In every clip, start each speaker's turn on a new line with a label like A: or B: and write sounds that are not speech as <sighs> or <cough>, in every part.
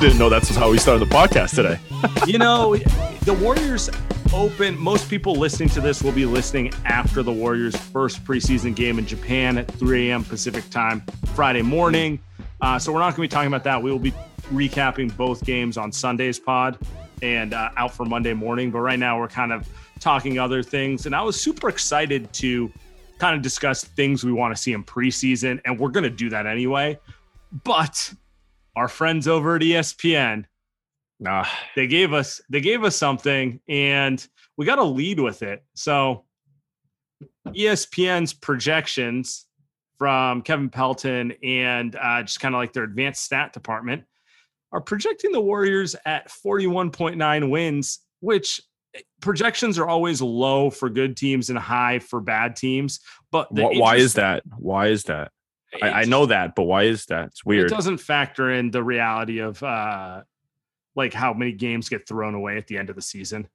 A: Didn't know that's how we started the podcast today.
B: you know, the Warriors open. Most people listening to this will be listening after the Warriors' first preseason game in Japan at 3 a.m. Pacific time Friday morning. Uh, so we're not going to be talking about that. We will be recapping both games on Sunday's pod and uh, out for Monday morning. But right now we're kind of talking other things, and I was super excited to kind of discuss things we want to see in preseason, and we're going to do that anyway. But our friends over at ESPN,
A: Nah,
B: they gave us they gave us something, and we got to lead with it. So, ESPN's projections from Kevin Pelton and uh, just kind of like their advanced stat department are projecting the Warriors at 41.9 wins, which eh, projections are always low for good teams and high for bad teams. But
A: why is that? Why is that? I, I know that, but why is that? It's weird.
B: it doesn't factor in the reality of uh like how many games get thrown away at the end of the season.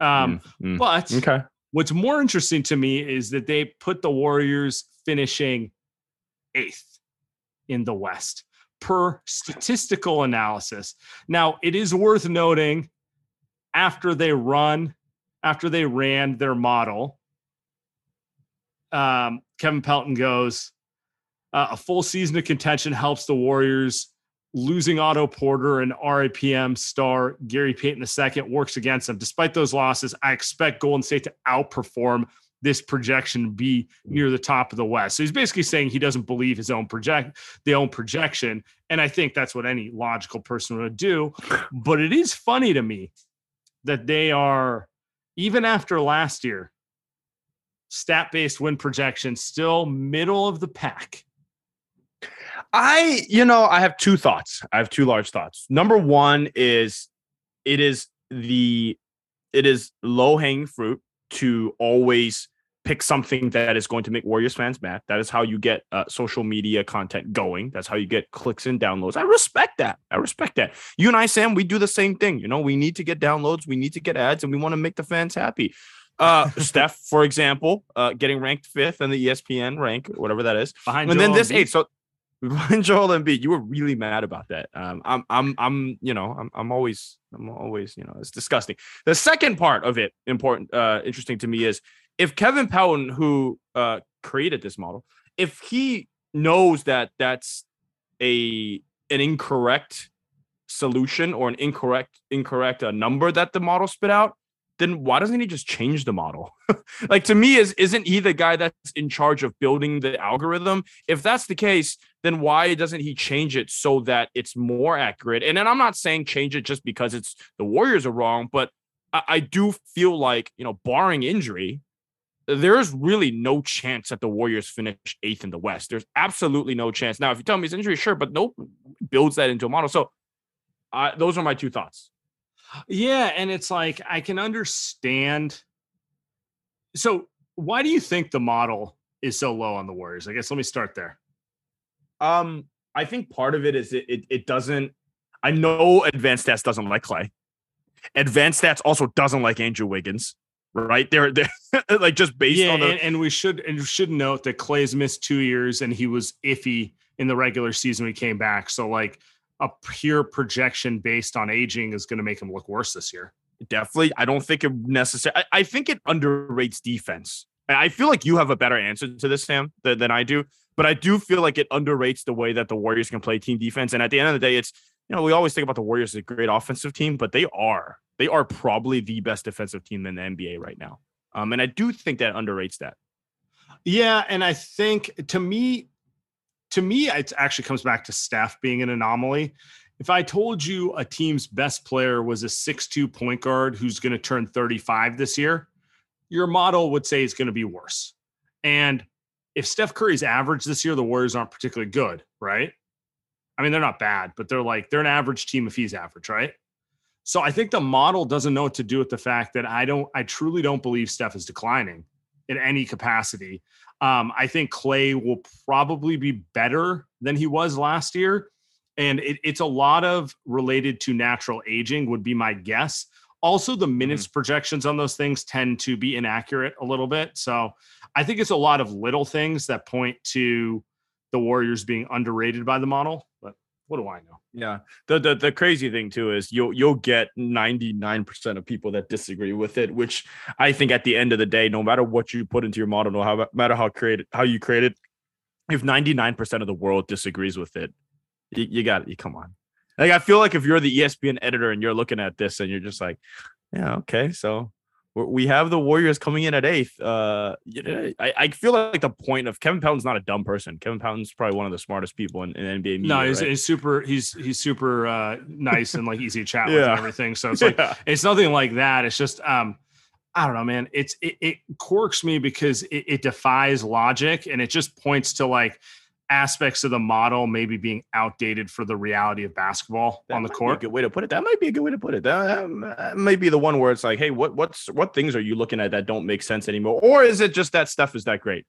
B: Um,
A: Mm, mm.
B: but
A: okay.
B: what's more interesting to me is that they put the Warriors finishing eighth in the West per statistical analysis. Now, it is worth noting after they run, after they ran their model, um, Kevin Pelton goes, uh, a full season of contention helps the Warriors. Losing Otto Porter and RAPM star Gary Payton II works against them. Despite those losses, I expect Golden State to outperform this projection, be near the top of the West. So he's basically saying he doesn't believe his own project, the own projection, and I think that's what any logical person would do. But it is funny to me that they are even after last year, stat-based win projection still middle of the pack.
A: I, you know, I have two thoughts. I have two large thoughts. Number one is it is the it is low hanging fruit to always pick something that is going to make Warriors fans mad. That is how you get uh, social media content going. That's how you get clicks and downloads. I respect that. I respect that. You and I, Sam, we do the same thing. You know, we need to get downloads, we need to get ads, and we want to make the fans happy. Uh, <laughs> Steph, for example, uh, getting ranked fifth in the ESPN rank, whatever that is
B: Behind
A: and then this
B: Embiid.
A: eight. So <laughs> Joel Embiid, you were really mad about that. Um, I'm, I'm, I'm, you know, I'm, I'm always, I'm always, you know, it's disgusting. The second part of it, important, uh, interesting to me is if Kevin Pelton, who uh created this model, if he knows that that's a an incorrect solution or an incorrect incorrect uh, number that the model spit out then why doesn't he just change the model <laughs> like to me is isn't he the guy that's in charge of building the algorithm if that's the case then why doesn't he change it so that it's more accurate and then i'm not saying change it just because it's the warriors are wrong but i, I do feel like you know barring injury there's really no chance that the Warriors finish eighth in the West. There's absolutely no chance. Now, if you tell me it's injury, sure, but no builds that into a model. So, uh, those are my two thoughts.
B: Yeah, and it's like I can understand. So, why do you think the model is so low on the Warriors? I guess let me start there.
A: Um, I think part of it is it it, it doesn't. I know advanced stats doesn't like Klay. Advanced stats also doesn't like Andrew Wiggins, right? They're, they're <laughs> like just based
B: yeah,
A: on the
B: and, and we should and we should note that Klay's missed two years and he was iffy in the regular season when he came back. So like a pure projection based on aging is going to make him look worse this year.
A: definitely. I don't think it necessarily. I, I think it underrates defense. I feel like you have a better answer to this, Sam, than, than I do. But I do feel like it underrates the way that the Warriors can play team defense. And at the end of the day, it's you know we always think about the Warriors as a great offensive team, but they are they are probably the best defensive team in the NBA right now. Um, and I do think that underrates that.
B: Yeah, and I think to me, to me, it actually comes back to Steph being an anomaly. If I told you a team's best player was a six-two point guard who's going to turn 35 this year, your model would say it's going to be worse. And if Steph Curry's average this year, the Warriors aren't particularly good, right? I mean, they're not bad, but they're like they're an average team if he's average, right? So I think the model doesn't know what to do with the fact that I don't, I truly don't believe Steph is declining in any capacity. Um, I think Klay will probably be better than he was last year. And it, it's a lot of related to natural aging, would be my guess. Also, the mm-hmm. minutes projections on those things tend to be inaccurate a little bit. So I think it's a lot of little things that point to the Warriors being underrated by the model. But what do I know?
A: Yeah. The, the the crazy thing too is you'll you'll get 99% of people that disagree with it, which I think at the end of the day, no matter what you put into your model, no matter how created how you create it, if 99% of the world disagrees with it, you, you got it. You come on. Like I feel like if you're the ESPN editor and you're looking at this and you're just like, yeah, okay, so we have the Warriors coming in at eighth. Uh, I, I feel like the point of Kevin Pelton's not a dumb person. Kevin Pelton's probably one of the smartest people in, in NBA media.
B: No, he's,
A: right?
B: he's super. He's he's super uh, nice and like easy to chat with
A: Yeah.
B: and everything. So <laughs> it's like
A: Yeah.
B: it's nothing like that. It's just um, I don't know, man. It's it, it quirks me because it, it defies logic and it just points to like aspects of the model maybe being outdated for the reality of basketball
A: That
B: on the court.
A: a good way to put it. That might be a good way to put it. That uh, might be the one where it's like, hey, what what's what things are you looking at that don't make sense anymore? Or is it just that stuff is that great?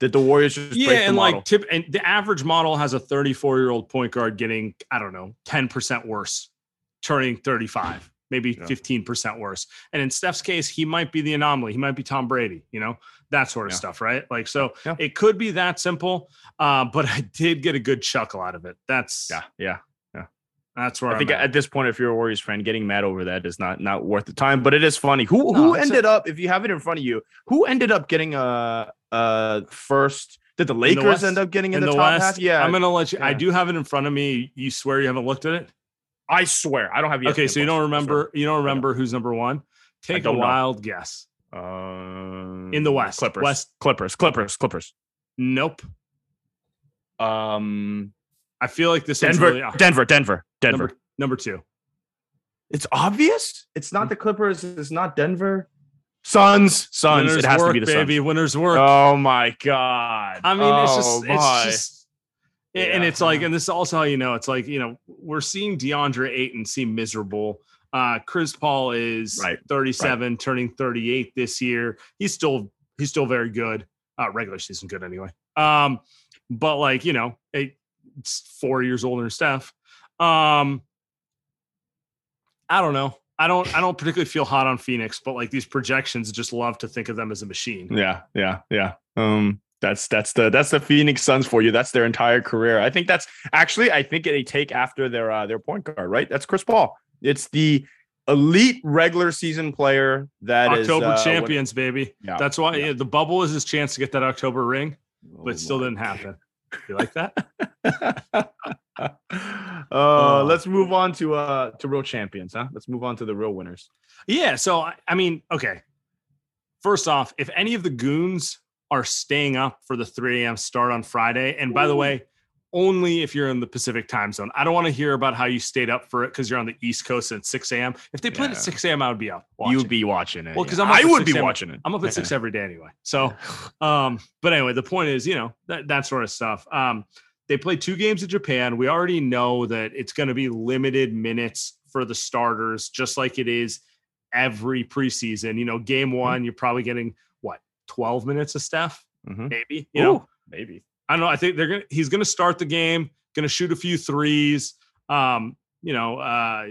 A: Did the Warriors just
B: Yeah, and like tip and the average model has a 34 year old point guard getting, I don't know, 10% worse, turning 35, maybe
A: Yeah.
B: 15% worse. And in Steph's case, he might be the anomaly. He might be Tom Brady, you know, that sort of
A: Yeah.
B: stuff, right? Like, so
A: Yeah.
B: it could be that simple. Uh, but I did get a good chuckle out of it. That's
A: yeah, yeah.
B: that's where
A: I
B: I'm
A: think
B: at.
A: at this point, if you're a Warriors fan, getting mad over that is not not worth the time. But it is funny. Who
B: No,
A: who
B: it's a-
A: ended up? If you have it in front of you, who ended up getting a uh first? Did the Lakers
B: West-
A: end up getting in,
B: in
A: the,
B: the
A: top
B: West,
A: half? Yeah,
B: I'm gonna let you. I do have it in front of me. You swear you haven't looked at it?
A: I swear I don't have.
B: okay, so you don't remember. You don't remember who's number one? Take a
A: don't know.
B: wild guess.
A: Um,
B: In the West.
A: Clippers,
B: West.
A: Clippers, Clippers, Clippers.
B: Nope.
A: Um,
B: I feel like this
A: Denver,
B: really
A: Denver, Denver, Denver.
B: number number two.
A: It's obvious. It's not the Clippers. It's not Denver. Suns, Suns.
B: Winners
A: it has
B: work,
A: to be the
B: baby.
A: Suns.
B: Winners work.
A: Oh my god.
B: I mean, it's
A: Oh
B: just,
A: my.
B: it's just, and-
A: Yeah.
B: it's like, and this is also how you know, it's like, you know, we're seeing DeAndre Ayton seem miserable. Uh, Chris Paul is
A: Right,
B: 37, turning 38 this year. He's still, he's still very good. Uh, regular season good anyway. Um, but like, you know, eight, it's four years older than Steph. Um, I don't know. I don't, I don't particularly feel hot on Phoenix, but like these projections just love to think of them as a machine.
A: Yeah, yeah, yeah. Um, that's that's the that's the Phoenix Suns for you. That's their entire career. I think that's actually I think they take after their uh, their point guard, right? That's Chris Paul. It's the elite regular season player that is
B: October
A: uh, what-
B: champions, baby.
A: Yeah,
B: That's why
A: yeah.
B: yeah, the bubble is his chance to get that October ring, but it still
A: Oh
B: didn't happen. <laughs> You like that? <laughs>
A: uh,
B: Oh.
A: let's move on to uh to real champions, huh? Let's move on to the real winners.
B: yeah. So I- I mean, okay. First off, if any of the goons are staying up for the 3 a.m. start on Friday, and by the way, only if you're in the Pacific time zone. I don't want to hear about how you stayed up for it because you're on the East Coast at 6 a.m. If they played
A: Yeah.
B: at 6 a.m., I would be up.
A: You'd be watching it.
B: Well, 'cause
A: yeah.
B: I'm
A: I would be watching it.
B: I'm up at six every day anyway. So, <laughs> um, but anyway, the point is, you know, that, that sort of stuff. Um, they play two games in Japan. We already know that it's going to be limited minutes for the starters, just like it is every preseason. You know, game one, you're probably getting 12 minutes of Steph,
A: Mhm.
B: maybe. You know,
A: maybe.
B: I don't know. I think they're gonna. He's gonna start the game. Gonna shoot a few threes. Um, you know, uh,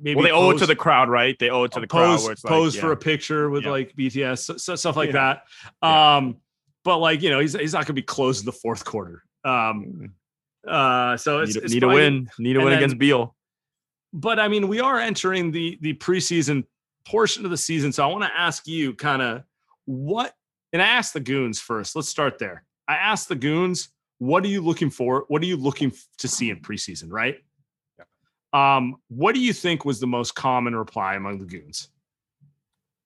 B: maybe
A: well, they owe it to the crowd, right? They owe it to the crowd.
B: pose
A: it's
B: pose
A: like,
B: for
A: yeah.
B: a picture with
A: Yeah.
B: like BTS so, stuff like
A: Yeah.
B: that. Um, but like you know, he's he's not going to be closed in the fourth quarter. Um, uh, so it's,
A: need, a-
B: it's
A: need a win. Need a win
B: then-
A: against Beal.
B: But I mean, we are entering the the preseason portion of the season, so I want to ask you kind of what. And I asked the goons first. Let's start there. I asked the goons, what are you looking for? What are you looking to see in preseason? Right. Um, what do you think was the most common reply among the goons?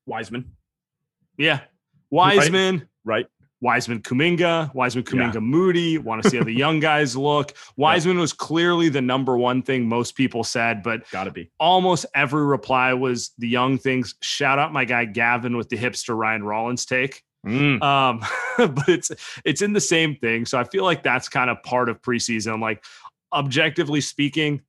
A: Wiseman,
B: Yeah. Wiseman,
A: right?
B: Wiseman Kuminga, Wiseman Kuminga Moody. Want to see how the young guys <laughs> look. Wiseman was clearly the number one thing most people said, but
A: Gotta be.
B: almost every reply was the young things. Shout out my guy Gavin with the hipster Ryan Rollins take.
A: Mm.
B: Um, <laughs> but it's it's in the same thing. So I feel like that's kind of part of preseason. Like objectively speaking,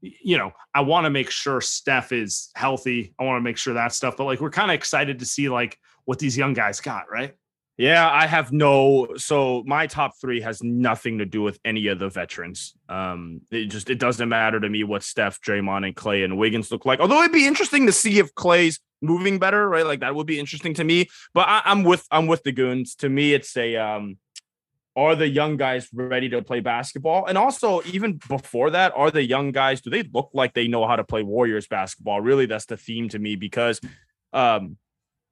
B: you know, I want to make sure Steph is healthy. I want to make sure that stuff. But like we're kind of excited to see like what these young guys got, right?
A: Yeah, I have no. So my top three has nothing to do with any of the veterans. Um, it just it doesn't matter to me what Steph, Draymond, and Klay and Wiggins look like. Although it'd be interesting to see if Klay's moving better, right? Like that would be interesting to me. But I, I'm with I'm with the goons. To me, it's a um, are the young guys ready to play basketball? And also, even before that, are the young guys do they look like they know how to play Warriors basketball? Really, that's the theme to me because um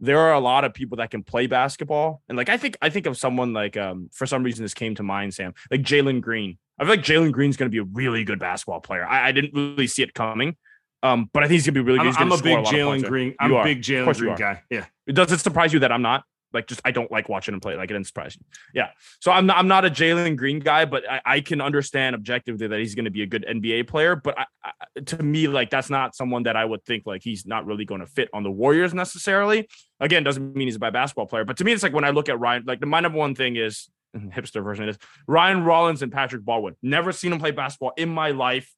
A: there are a lot of people that can play basketball. And like I think I think of someone like um for some reason this came to mind, Sam, like Jalen Green. I feel like Jalen Green's gonna be a really good basketball player. I, I didn't really see it coming. Um, but I think he's gonna be really good.
B: I'm,
A: He's
B: I'm a big Jalen? Green. I'm
A: You
B: a big Jalen Green guy. Yeah.
A: Does it surprise you that I'm not? Like just I don't like watching him play. Like it didn't surprise me. Yeah. So I'm not I'm not a Jalen Green guy, but I, I can understand objectively that he's going to be a good NBA player. But I, I, to me, like that's not someone that I would think like he's not really going to fit on the Warriors necessarily. Again, doesn't mean he's a bad basketball player. But to me, it's like when I look at Ryan, like the my number one thing is mm-hmm, hipster version is Ryan Rollins and Patrick Baldwin. Never seen him play basketball in my life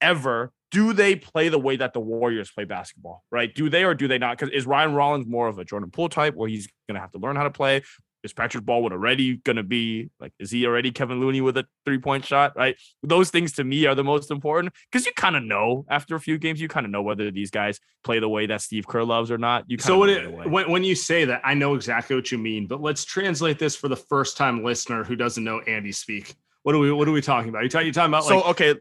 A: ever. Do they play the way that the Warriors play basketball? Right? Do they or do they not? Because is Ryan Rollins more of a Jordan Poole type where he's gonna have to learn how to play? Is Patrick Baldwin already gonna be like, is he already Kevin Looney with a three-point shot? Right. Those things to me are the most important because you kind of know after a few games, you kind of know whether these guys play the way that Steve Kerr loves or not. You
B: So it, when, when you say that, I know exactly what you mean, but let's translate this for the first time listener who doesn't know Andy speak. What are we what are we talking about? You talking you talking about
A: so
B: like
A: okay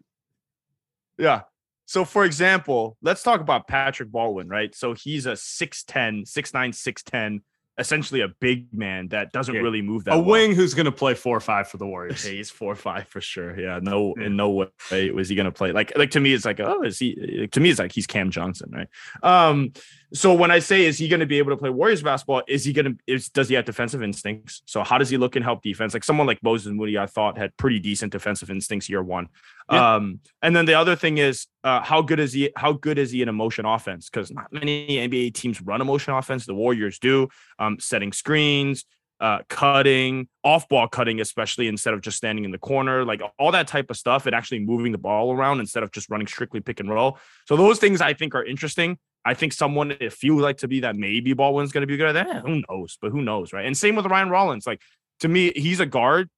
A: yeah so for example let's talk about patrick baldwin right so he's a 6'10 6'9 6'10 essentially a big man that doesn't
B: Yeah.
A: really move that
B: a
A: well.
B: wing who's going to play four or five for the Warriors?
A: Okay, <laughs> he's four or five for sure. Yeah, no, in no way was he gonna play. Like, like to me, it's like, oh, is he? To me, it's like he's Cam Johnson, right? Um, so when I say is he gonna be able to play Warriors basketball, is he gonna? Is does he have defensive instincts? So how does he look and help defense? Like someone like Moses Moody, I thought had pretty decent defensive instincts year one.
B: Yeah.
A: Um, and then the other thing is, uh, how good is he? How good is he in motion offense? Because not many NBA teams run motion offense. The Warriors do. Um, setting screens, uh, cutting, off ball cutting, especially instead of just standing in the corner, like all that type of stuff, and actually moving the ball around instead of just running strictly pick and roll. So those things I think are interesting. I think someone it feels like to be that maybe Baldwin's going to be good at that. Eh, who knows? But who knows, right? And same with Ryan Rollins. Like to me, he's a guard.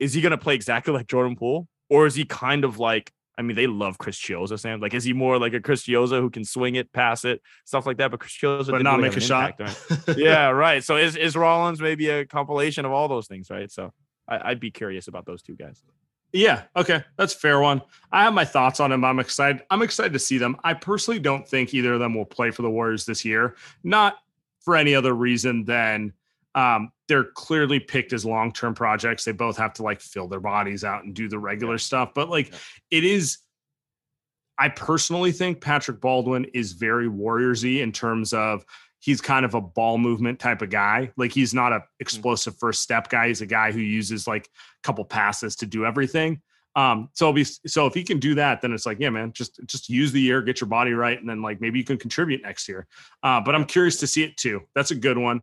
A: Is he going to play exactly like Jordan Poole, or is he kind of like? I mean, they love Chris Chiozza, Sam. Like, is he more like a Chris Chiozza who can swing it, pass it, stuff like that? But Chris Chiozza
B: but
A: didn't
B: not
A: really
B: make a shot.
A: yeah, right. So is is Rollins maybe a compilation of all those things, right? So I, I'd be curious about those two guys.
B: Yeah, okay. That's a fair one. I have my thoughts on him. I'm excited. I'm excited to see them. I personally don't think either of them will play for the Warriors this year. Not for any other reason than um, they're clearly picked as long-term projects. They both have to like fill their bodies out and do the regular stuff. But like
A: Yeah.
B: it is I personally think Patrick Baldwin is very Warriorsy in terms of he's kind of a ball movement type of guy. Like he's not a explosive first step guy. He's a guy who uses like a couple passes to do everything. Um, so be so if he can do that, then it's like, yeah, man, just just use the year, get your body right, and then like maybe you can contribute next year. Uh, but I'm curious to see it too. That's a good one.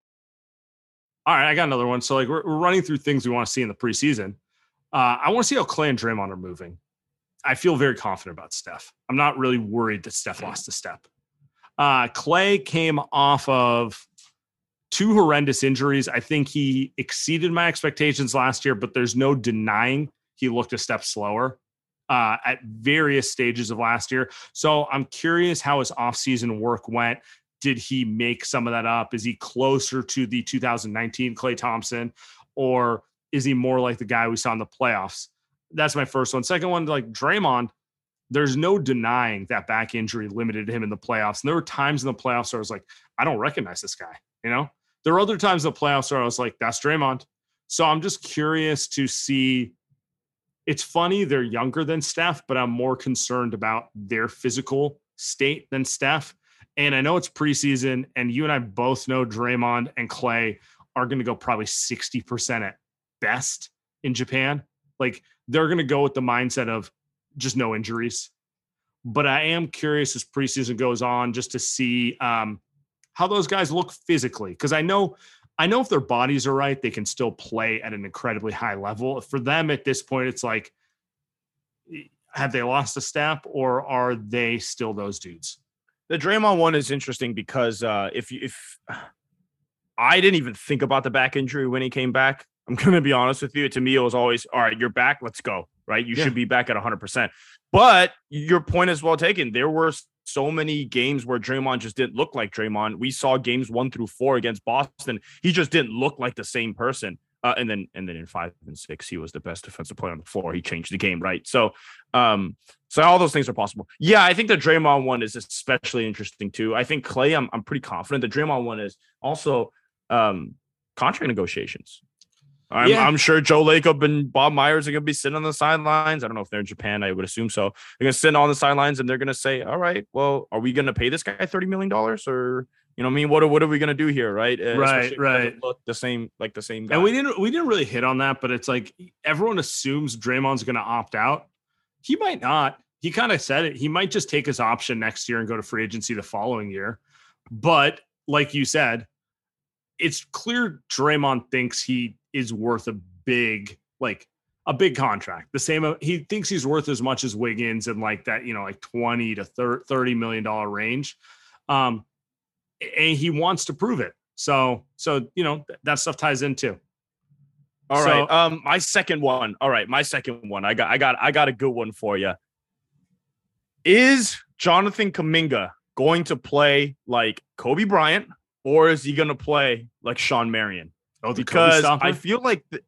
B: All right, I got another one. So like we're, we're running through things we want to see in the preseason. Uh, I want to see how Klay and Draymond are moving. I feel very confident about Steph. I'm not really worried that Steph lost a step. Uh, Klay came off of two horrendous injuries. I think he exceeded my expectations last year, but there's no denying he looked a step slower uh, at various stages of last year. So I'm curious how his offseason work went. Did he make some of that up? Is he closer to the 2019 Klay Thompson, or is he more like the guy we saw in the playoffs? That's my first one. Second one, like Draymond, there's no denying that back injury limited him in the playoffs. And there were times in the playoffs where I was like, I don't recognize this guy. You know, there were other times in the playoffs where I was like, that's Draymond. So I'm just curious to see. It's funny they're younger than Steph, but I'm more concerned about their physical state than Steph. And I know it's preseason, and you and I both know Draymond and Klay are going to go probably 60% at best in Japan. Like they're going to go with the mindset of just no injuries. But I am curious as preseason goes on just to see um, how those guys look physically. Because I know, I know if their bodies are right, they can still play at an incredibly high level. For them at this point, it's like, have they lost a step or are they still those dudes?
A: The Draymond one is interesting because uh, if if <sighs> I didn't even think about the back injury when he came back, I'm <laughs> going to be honest with you. To me, it was always all right. You're back. Let's go. Right. You yeah. should be back at 100. percent But your point is well taken. There were so many games where Draymond just didn't look like Draymond. We saw games one through four against Boston. He just didn't look like the same person. Uh, and then and then in five and six, he was the best defensive player on the floor. He changed the game, right? So, um, so all those things are possible. Yeah, I think the Draymond one is especially interesting too. I think Klay, I'm I'm pretty confident. The Draymond one is also um contract negotiations. I'm, yeah. I'm sure Joe Lacob and Bob Myers are going to be sitting on the sidelines. I don't know if they're in Japan. I would assume so. They're going to sit on the sidelines and they're going to say, "All right, well, are we going to pay this guy thirty million dollars, or you know, I mean, what are what are we gonna do here, right?
B: Uh, right, right.
A: Look the same, like the same. Guy.
B: And we didn't we didn't really hit on that, but it's like everyone assumes Draymond's gonna opt out. He might not. He kind of said it. He might just take his option next year and go to free agency the following year. But like you said, it's clear Draymond thinks he is worth a big like a big contract. The same he thinks he's worth as much as Wiggins and like that, you know, like 20 to 30 million dollar range. Um, and he wants to prove it. So, so you know that stuff ties in too.
A: All so, right. Um, my second one. All right, my second one. I got, I got, I got a good one for you. Is Jonathan Kuminga going to play like Kobe Bryant, or is he going to play like Shawn Marion?
B: Oh,
A: because I feel like the,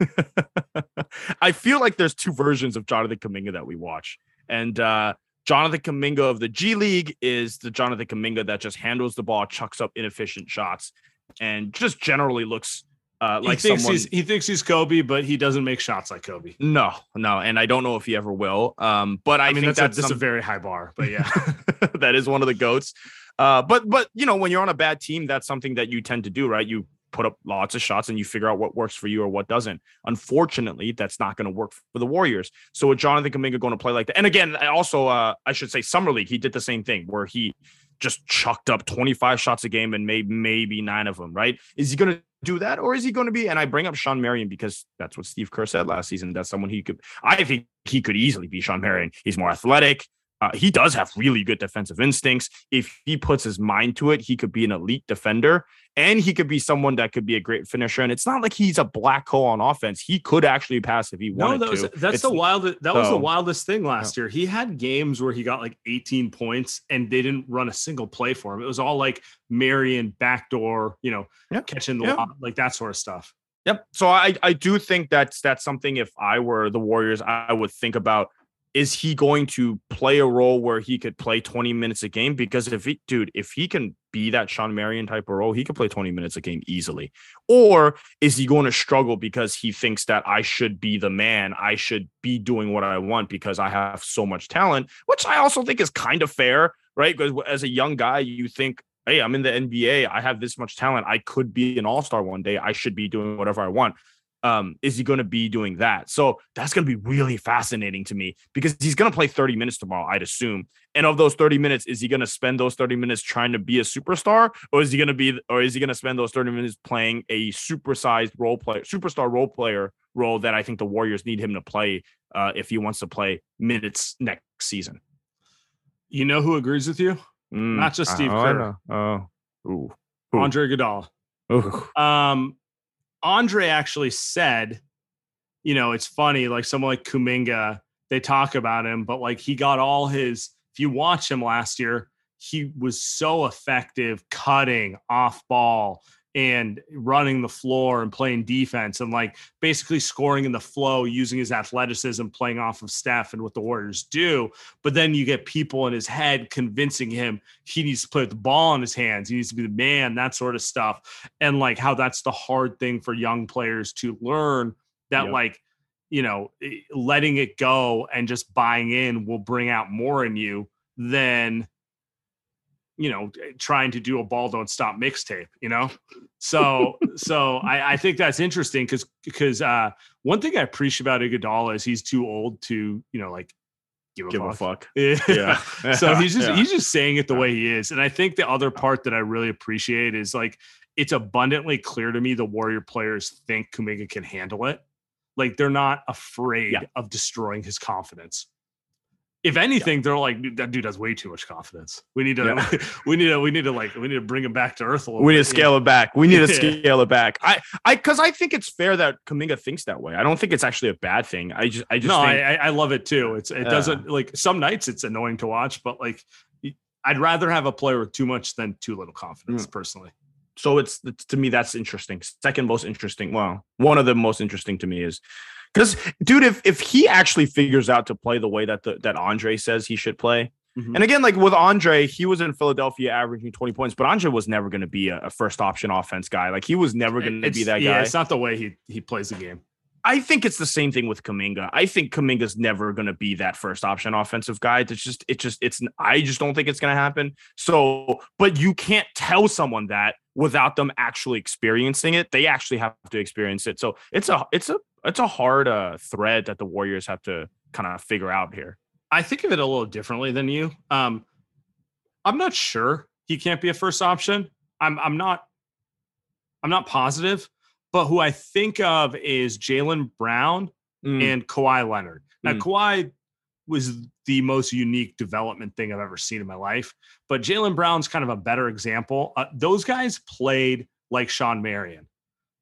A: <laughs> I feel like there's two versions of Jonathan Kuminga that we watch, and uh, Jonathan Kuminga of the G League is the Jonathan Kuminga that just handles the ball, chucks up inefficient shots, and just generally looks uh, like
B: he thinks
A: someone,
B: he's he thinks he's Kobe, but he doesn't make shots like Kobe.
A: No, no, and I don't know if he ever will. Um, but I, I mean
B: that's,
A: that's,
B: a, that's some, a very high bar. But yeah, <laughs>
A: that is one of the goats. Uh, but but you know when you're on a bad team, that's something that you tend to do, right? You put up lots of shots and you figure out what works for you or what doesn't. Unfortunately, that's not going to work for the Warriors. So with Jonathan Kuminga going to play like that, and again, also uh, I should say summer league, he did the same thing where he just chucked up 25 shots a game and made maybe nine of them. Right? Is he going to do that or is he going to be? And I bring up Shawn Marion because that's what Steve Kerr said last season. That's someone he could. I think he could easily be Shawn Marion. He's more athletic. Uh, he does have really good defensive instincts. If he puts his mind to it, he could be an elite defender and he could be someone that could be a great finisher. And it's not like he's a black hole on offense. He could actually pass if he wanted
B: no, that was,
A: to.
B: That's
A: it's,
B: the wildest. That so, was the wildest thing last year. He had games where he got like 18 points and they didn't run a single play for him. It was all like Marion backdoor, you know, catching the yep. like that sort of stuff.
A: Yep. So I I do think that's that's something. If I were the Warriors, I would think about is he going to play a role where he could play 20 minutes a game? Because if he, dude, if he can be that Shawn Marion type of role, he could play 20 minutes a game easily. Or is he going to struggle because he thinks that I should be the man? I should be doing what I want because I have so much talent, which I also think is kind of fair, right? Because as a young guy, you think, hey, I'm in the NBA. I have this much talent. I could be an all star one day. I should be doing whatever I want um, is he going to be doing that? So that's going to be really fascinating to me because he's going to play 30 minutes tomorrow, I'd assume. And of those 30 minutes, is he going to spend those 30 minutes trying to be a superstar, or is he going to be, or is he going to spend those 30 minutes playing a supersized role player, superstar role player role that I think the Warriors need him to play uh, if he wants to play minutes next season?
B: You know who agrees with you?
A: Mm,
B: Not just Steve
A: oh,
B: Kerr.
A: Oh, ooh.
B: Andre Iguodala.
A: Ooh.
B: Um, Andre actually said, you know, it's funny, like someone like Kuminga, they talk about him, but like he got all his, if you watch him last year, he was so effective cutting off ball and running the floor and playing defense and like basically scoring in the flow using his athleticism playing off of Steph and what the Warriors do. But then you get people in his head convincing him he needs to play with the ball in his hands. He needs to be the man, that sort of stuff. And like how that's the hard thing for young players to learn that
A: Yep.
B: like, you know, eh, letting it go and just buying in will bring out more in you than you know trying to do a ball don't stop mixtape you know so <laughs> so I, I think that's interesting because because uh one thing i appreciate about Iguodala is he's too old to you know like give a
A: Give a
B: fuck.
A: fuck. <laughs>
B: Yeah. so he's <laughs> just
A: Yeah.
B: he's just saying it the way he is and i think the other part that i really appreciate is like it's abundantly clear to me the warrior players think kuminga can handle it like they're not afraid
A: Yeah.
B: of destroying his confidence if anything they're like that dude has way too much confidence we need to
A: Yeah. <laughs>
B: we need to we need to like we need to bring him back to earth a little
A: we need
B: bit,
A: to
B: you know?
A: scale it back. We need to <laughs> scale it back. I, I, because I think it's fair that Kuminga thinks that way. I don't think it's actually a bad thing. I just, I just
B: no
A: think,
B: I, I love it too it's it
A: Yeah.
B: doesn't like some nights it's annoying to watch but like i'd rather have a player with too much than too little confidence
A: Mm.
B: personally
A: so it's, it's to me that's interesting. Second most interesting. Well, one of the most interesting to me is because, dude, if if he actually figures out to play the way that the that Andre says he should play,
B: Mhm.
A: and again, like with Andre, he was in Philadelphia averaging twenty points, but Andre was never going to be a, a first option offense guy. Like he was never going to be that
B: yeah
A: guy.
B: it's not the way he he plays the game
A: I think it's the same thing with Kuminga. I think Kuminga's never going to be that first option offensive guy. It's just, it just, it's, I just don't think it's going to happen. So, but you can't tell someone that without them actually experiencing it. They actually have to experience it. So it's a, it's a, it's a hard uh, thread that the Warriors have to kind of figure out here.
B: I think of it a little differently than you. Um, I'm not sure he can't be a first option. I'm I'm not I'm not positive, but who I think of is Jaylen Brown
A: Mm,
B: and Kawhi Leonard. Now
A: Mm.
B: Kawhi was the most unique development thing I've ever seen in my life, but Jaylen Brown's kind of a better example. Uh, those guys played like Shawn Marion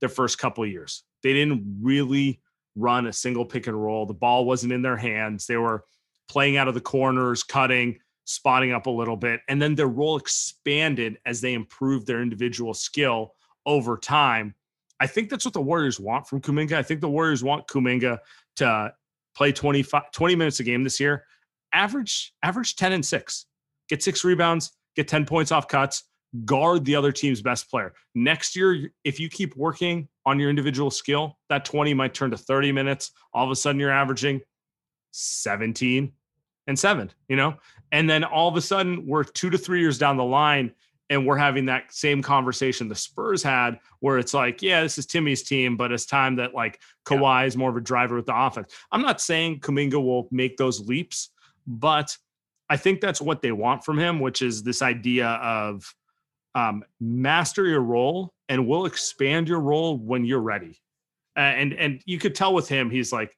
B: their first couple of years. They didn't really run a single pick and roll. The ball wasn't in their hands. They were playing out of the corners, cutting, spotting up a little bit, and then their role expanded as they improved their individual skill over time. I think that's what the Warriors want from Kuminga. I think the Warriors want Kuminga to play 25, 20 minutes a game this year, average average 10 and 6. Get 6 rebounds, get 10 points off cuts, guard the other team's best player. Next year if you keep working on your individual skill, that 20 might turn to 30 minutes. All of a sudden you're averaging 17 and 7, you know? And then all of a sudden we're 2 to 3 years down the line and we're having that same conversation the Spurs had, where it's like, yeah, this is Timmy's team, but it's time that like
A: Yeah.
B: Kawhi is more of a driver with the offense. I'm not saying Kuminga will make those leaps, but I think that's what they want from him, which is this idea of um, master your role and we'll expand your role when you're ready. Uh, and and you could tell with him, he's like,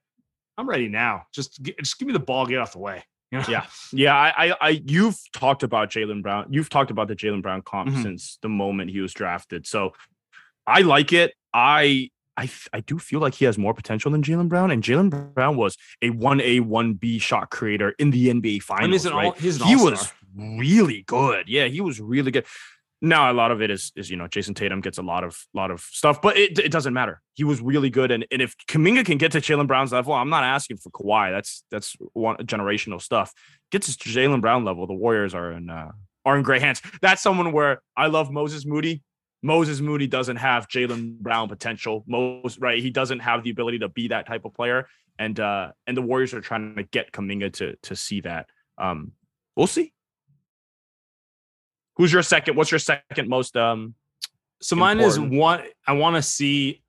B: I'm ready now. Just just give me the ball, get off the way. You know?
A: Yeah. Yeah, I, I, I you've talked about Jaylen Brown. You've talked about the Jaylen Brown comp
B: Mhm.
A: since the moment he was drafted. So I like it. I I, I do feel like he has more potential than Jaylen Brown, and Jaylen Brown was a one A one B shot creator in the NBA
B: I mean,
A: Finals. right?
B: all, he's an
A: he
B: all-star.
A: was really good. Yeah, he was really good. Now a lot of it is is you know Jayson Tatum gets a lot of lot of stuff, but it, it doesn't matter. He was really good, and, and if Kuminga can get to Jaylen Brown's level, I'm not asking for Kawhi. That's that's one generational stuff. Gets to Jaylen Brown level, the Warriors are in uh, are in great hands. That's someone where I love Moses Moody. Moses Moody doesn't have Jaylen Brown potential. Most right, he doesn't have the ability to be that type of player, and uh and the Warriors are trying to get Kuminga to to see that. Um, we'll see. Who's your second? What's your second most? Um,
B: so mine is
A: important.
B: one. I want to see.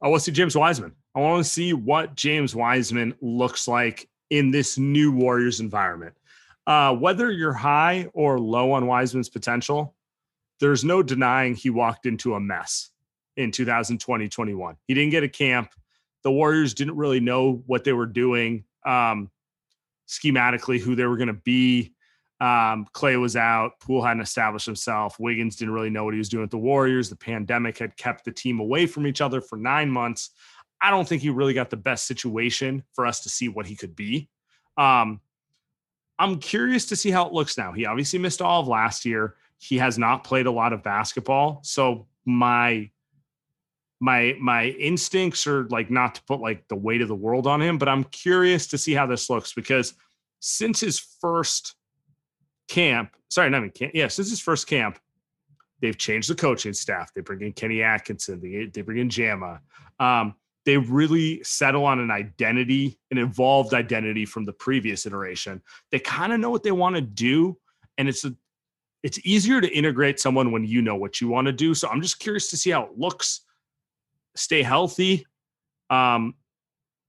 B: I want to see James Wiseman. I want to see what James Wiseman looks like in this new Warriors environment. Uh, whether you're high or low on Wiseman's potential, there's no denying he walked into a mess in 2020 21. He didn't get a camp. The Warriors didn't really know what they were doing um, schematically, who they were going to be. Um, Klay was out. Poole hadn't established himself. Wiggins didn't really know what he was doing with the Warriors. The pandemic had kept the team away from each other for nine months. I don't think he really got the best situation for us to see what he could be. Um, I'm curious to see how it looks now. He obviously missed all of last year. He has not played a lot of basketball, so my my my instincts are like not to put like the weight of the world on him, but I'm curious to see how this looks because since his first camp, sorry, not even camp, yeah, since his first camp, they've changed the coaching staff. They bring in Kenny Atkinson, they, they bring in Jama. Um, they really settle on an identity, an evolved identity from the previous iteration. They kind of know what they want to do, and it's a it's easier to integrate someone when you know what you want to do. So I'm just curious to see how it looks. Stay healthy. Um,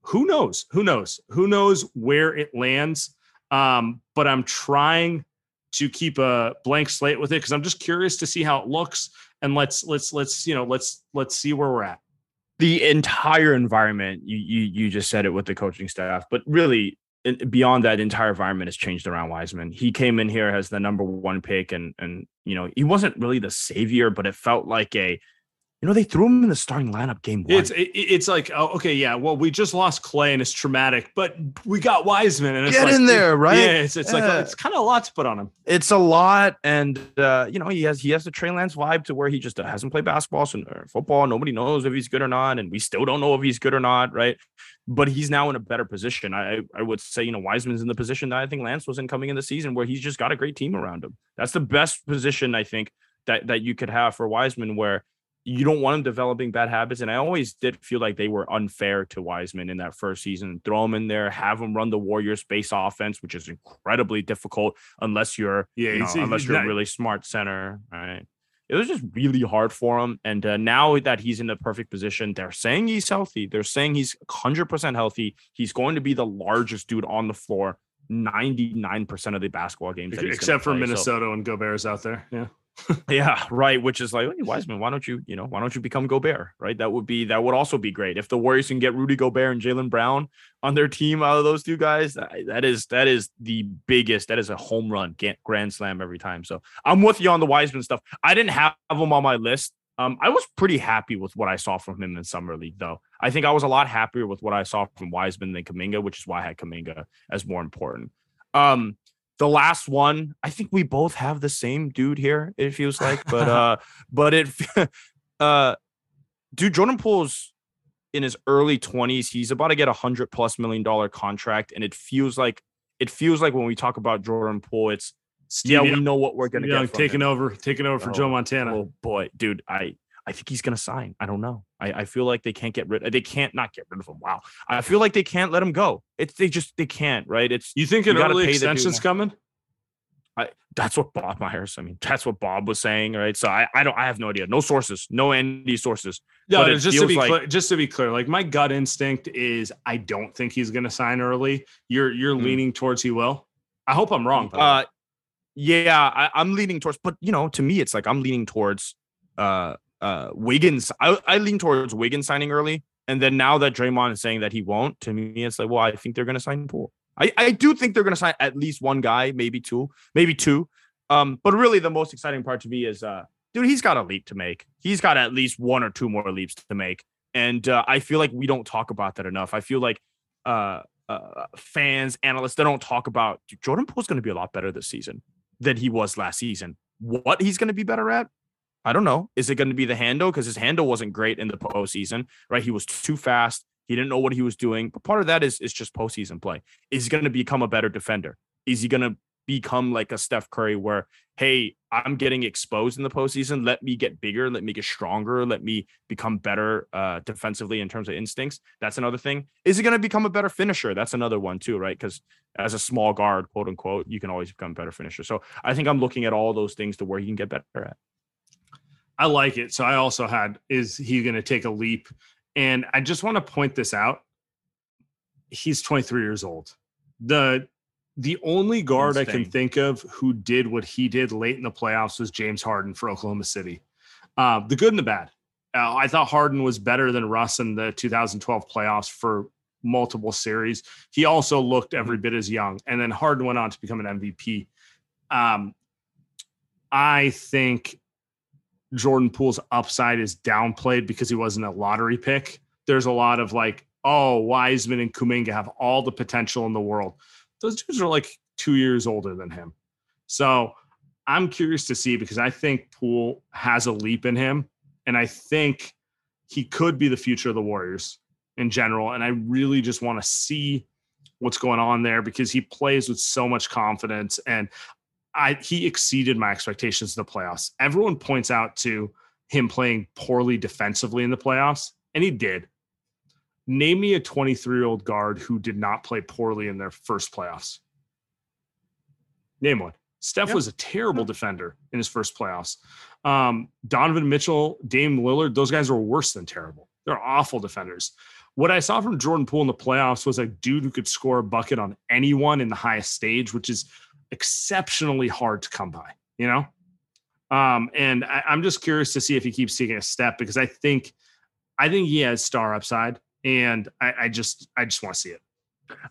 B: who knows? Who knows? Who knows where it lands? Um, but I'm trying to keep a blank slate with it because I'm just curious to see how it looks. And let's let's let's you know let's let's see where we're at.
A: the entire environment you you you just said it with the coaching staff but really beyond that entire environment has changed around Wiseman. He came in here as the number 1 pick and and you know, he wasn't really the savior but it felt like a you know, they threw him in the starting lineup game 1.
B: It's it, it's like oh, okay, yeah. Well, we just lost Klay and it's traumatic, but we got Wiseman and it's
A: Get
B: like,
A: in there, right?
B: Yeah, it's it's like it's kind of a lot to put on him.
A: it's a lot and uh you know he has he has the Trey Lance vibe to where he just hasn't played basketball so, or football nobody knows if he's good or not and we still don't know if he's good or not right but he's now in a better position I I would say you know Wiseman's in the position that I think Lance was in coming in the season where he's just got a great team around him that's the best position I think that that you could have for Wiseman where you don't want him developing bad habits. And I always did feel like they were unfair to Wiseman in that first season. Throw him in there, have him run the Warriors base offense, which is incredibly difficult unless you're
B: Yeah,
A: you know, unless you're a really smart center. Right. It was just really hard for him. And uh, now that he's in the perfect position, they're saying he's healthy. They're saying he's 100% healthy. He's going to be the largest dude on the floor 99% of the basketball games. that he's
B: except for
A: play. So-
B: Minnesota and Gobert's out there. Yeah.
A: Yeah, right. Which is like, hey, Wiseman, why don't you, you know, why don't you become Gobert? Right. That would be that would also be great if the Warriors can get Rudy Gobert and Jaylen Brown on their team out of those two guys. that- is that is the biggest. That is a home run, grand slam every time. So I'm with you on the Wiseman stuff. I didn't have him on my list. Um, I was pretty happy with what I saw from him in summer league, though. I think I was a lot happier with what I saw from Wiseman than Kuminga, which is why I had Kuminga as more important. Um, the last one, I think we both have the same dude here. It feels like, but <laughs> uh, but it, <laughs> uh, dude, Jordan Poole's in his early twenties. He's about to get a hundred plus million dollar contract, and it feels like it feels like when we talk about Jordan Poole, it's
B: Steve
A: yeah,
B: Young,
A: we know what we're gonna
B: Young
A: get from
B: taking
A: him.
B: over, taking over for Joe
A: Oh,
B: Montana.
A: Oh boy, dude, I I think he's gonna sign. I don't know. I, I feel like they can't get rid. They can't not get rid of him. Wow. I feel like they can't let him go. It's they just they can't. Right. It's
B: You think
A: You
B: an early extension's coming?
A: I, that's what Bob Myers. I mean, that's what Bob was saying, right? So I, I don't, I have no idea, no sources, no Andy sources.
B: No,
A: But
B: just to be
A: like-
B: clear, just to be clear, like my gut instinct is I don't think he's going to sign early. You're you're
A: Hmm.
B: leaning towards he will. I hope I'm wrong. by the way.
A: Uh, yeah, I, I'm leaning towards, but you know, to me, it's like I'm leaning towards, uh, uh, Wiggins. I, I lean towards Wiggins signing early, and then now that Draymond is saying that he won't, to me, it's like, well, I think they're going to sign Poole. I, I do think they're going to sign at least one guy, maybe two, maybe two. Um, but really, the most exciting part to me is, uh, dude, he's got a leap to make. He's got at least one or two more leaps to make, and uh, I feel like we don't talk about that enough. I feel like, uh, uh, fans, analysts, they don't talk about Jordan Poole's going to be a lot better this season than he was last season. What he's going to be better at, I don't know. Is it going to be the handle? Because his handle wasn't great in the postseason, right? He was too fast. He didn't know what he was doing. But part of that is is just postseason play. Is he going to become a better defender? Is he going to become like a Steph Curry where, hey, I'm getting exposed in the postseason. Let me get bigger. Let me get stronger. Let me become better uh, defensively in terms of instincts. That's another thing. Is he going to become a better finisher? That's another one too, right? Because as a small guard, quote unquote, you can always become a better finisher. So I think I'm looking at all those things to where he can get better at.
B: I like it. So I also had, is he going to take a leap? And I just want to point this out. He's 23 years old. The the only guard I can think of who did what he did late in the playoffs was James Harden for Oklahoma City. Uh, the good and the bad. Uh, I thought Harden was better than Russ in the 2012 playoffs for multiple series. He also looked every bit as young, and then Harden went on to become an MVP. Um, I think Jordan Poole's upside is downplayed because he wasn't a lottery pick. There's a lot of like, oh, Wiseman and Kuminga have all the potential in the world. Those dudes are like two years older than him. So I'm curious to see because I think Poole has a leap in him. And I think he could be the future of the Warriors in general. And I really just want to see what's going on there because he plays with so much confidence. And I he exceeded my expectations in the playoffs. Everyone points out to him playing poorly defensively in the playoffs, and he did. Name me a 23 year old guard who did not play poorly in their first playoffs. Name one. Steph was a terrible defender in his first playoffs. Um, Donovan Mitchell, Dame Lillard, those guys were worse than terrible. They're awful defenders. What I saw from Jordan Poole in the playoffs was a dude who could score a bucket on anyone in the highest stage, which is exceptionally hard to come by, you know? Um, and I, I'm just curious to see if he keeps taking a step because I think I think he has star upside, and I, I just I just want to see it.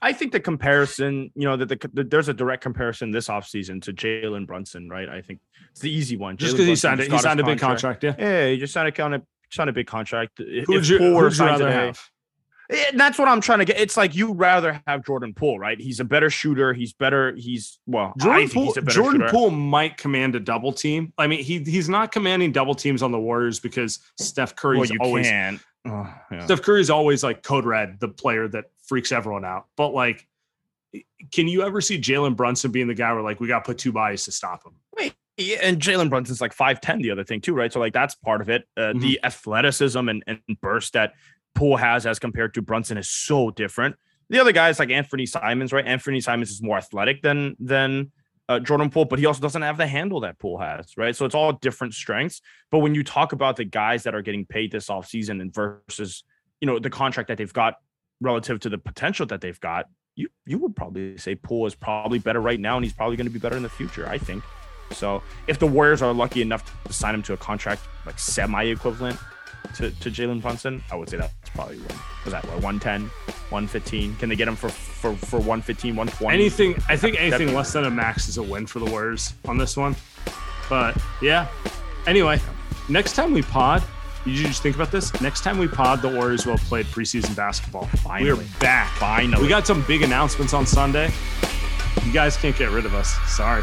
A: I think the comparison, you know, that the, the, there's a direct comparison this offseason to Jalen Brunson, right? I think it's the easy one.
B: Just because he signed it, he signed a big contract, yeah.
A: Yeah, he just signed a, signed a big contract.
B: Who would you, who'd you rather have?
A: It, that's what I'm trying to get. It's like you rather have Jordan Poole, right? He's a better shooter. He's better. He's well.
B: Jordan Poole. Jordan shooter. Poole might command a double team. I mean, he he's not commanding double teams on the Warriors because Steph Curry's well, always. Can. Oh, yeah. Steph Curry's always like code red, the player that freaks everyone out. But like, can you ever see Jalen Brunson being the guy where like we got to put two bodies to stop him?
A: Wait, and Jalen Brunson's like five ten. The other thing too, right? So like that's part of it. Uh, mm-hmm. The athleticism and, and burst that Poole has as compared to Brunson is so different. The other guys like Anfernee Simons, right? Anfernee Simons is more athletic than than uh, Jordan Poole, but he also doesn't have the handle that Poole has, right? So it's all different strengths. But when you talk about the guys that are getting paid this offseason and versus, you know, the contract that they've got relative to the potential that they've got, you you would probably say Poole is probably better right now, and he's probably going to be better in the future. I think. So if the Warriors are lucky enough to sign him to a contract like semi-equivalent to, to Jalen Brunson, I would say that's probably one. Was that what, 110, 115? Can they get him for for for 115, 120?
B: Anything, I think anything less than a max is a win for the Warriors on this one. But yeah. Anyway, next time we pod, did you just think about this? Next time we pod, the Warriors will have played preseason basketball. Finally. We're back.
A: Finally.
B: We got some big announcements on Sunday. You guys can't get rid of us. Sorry.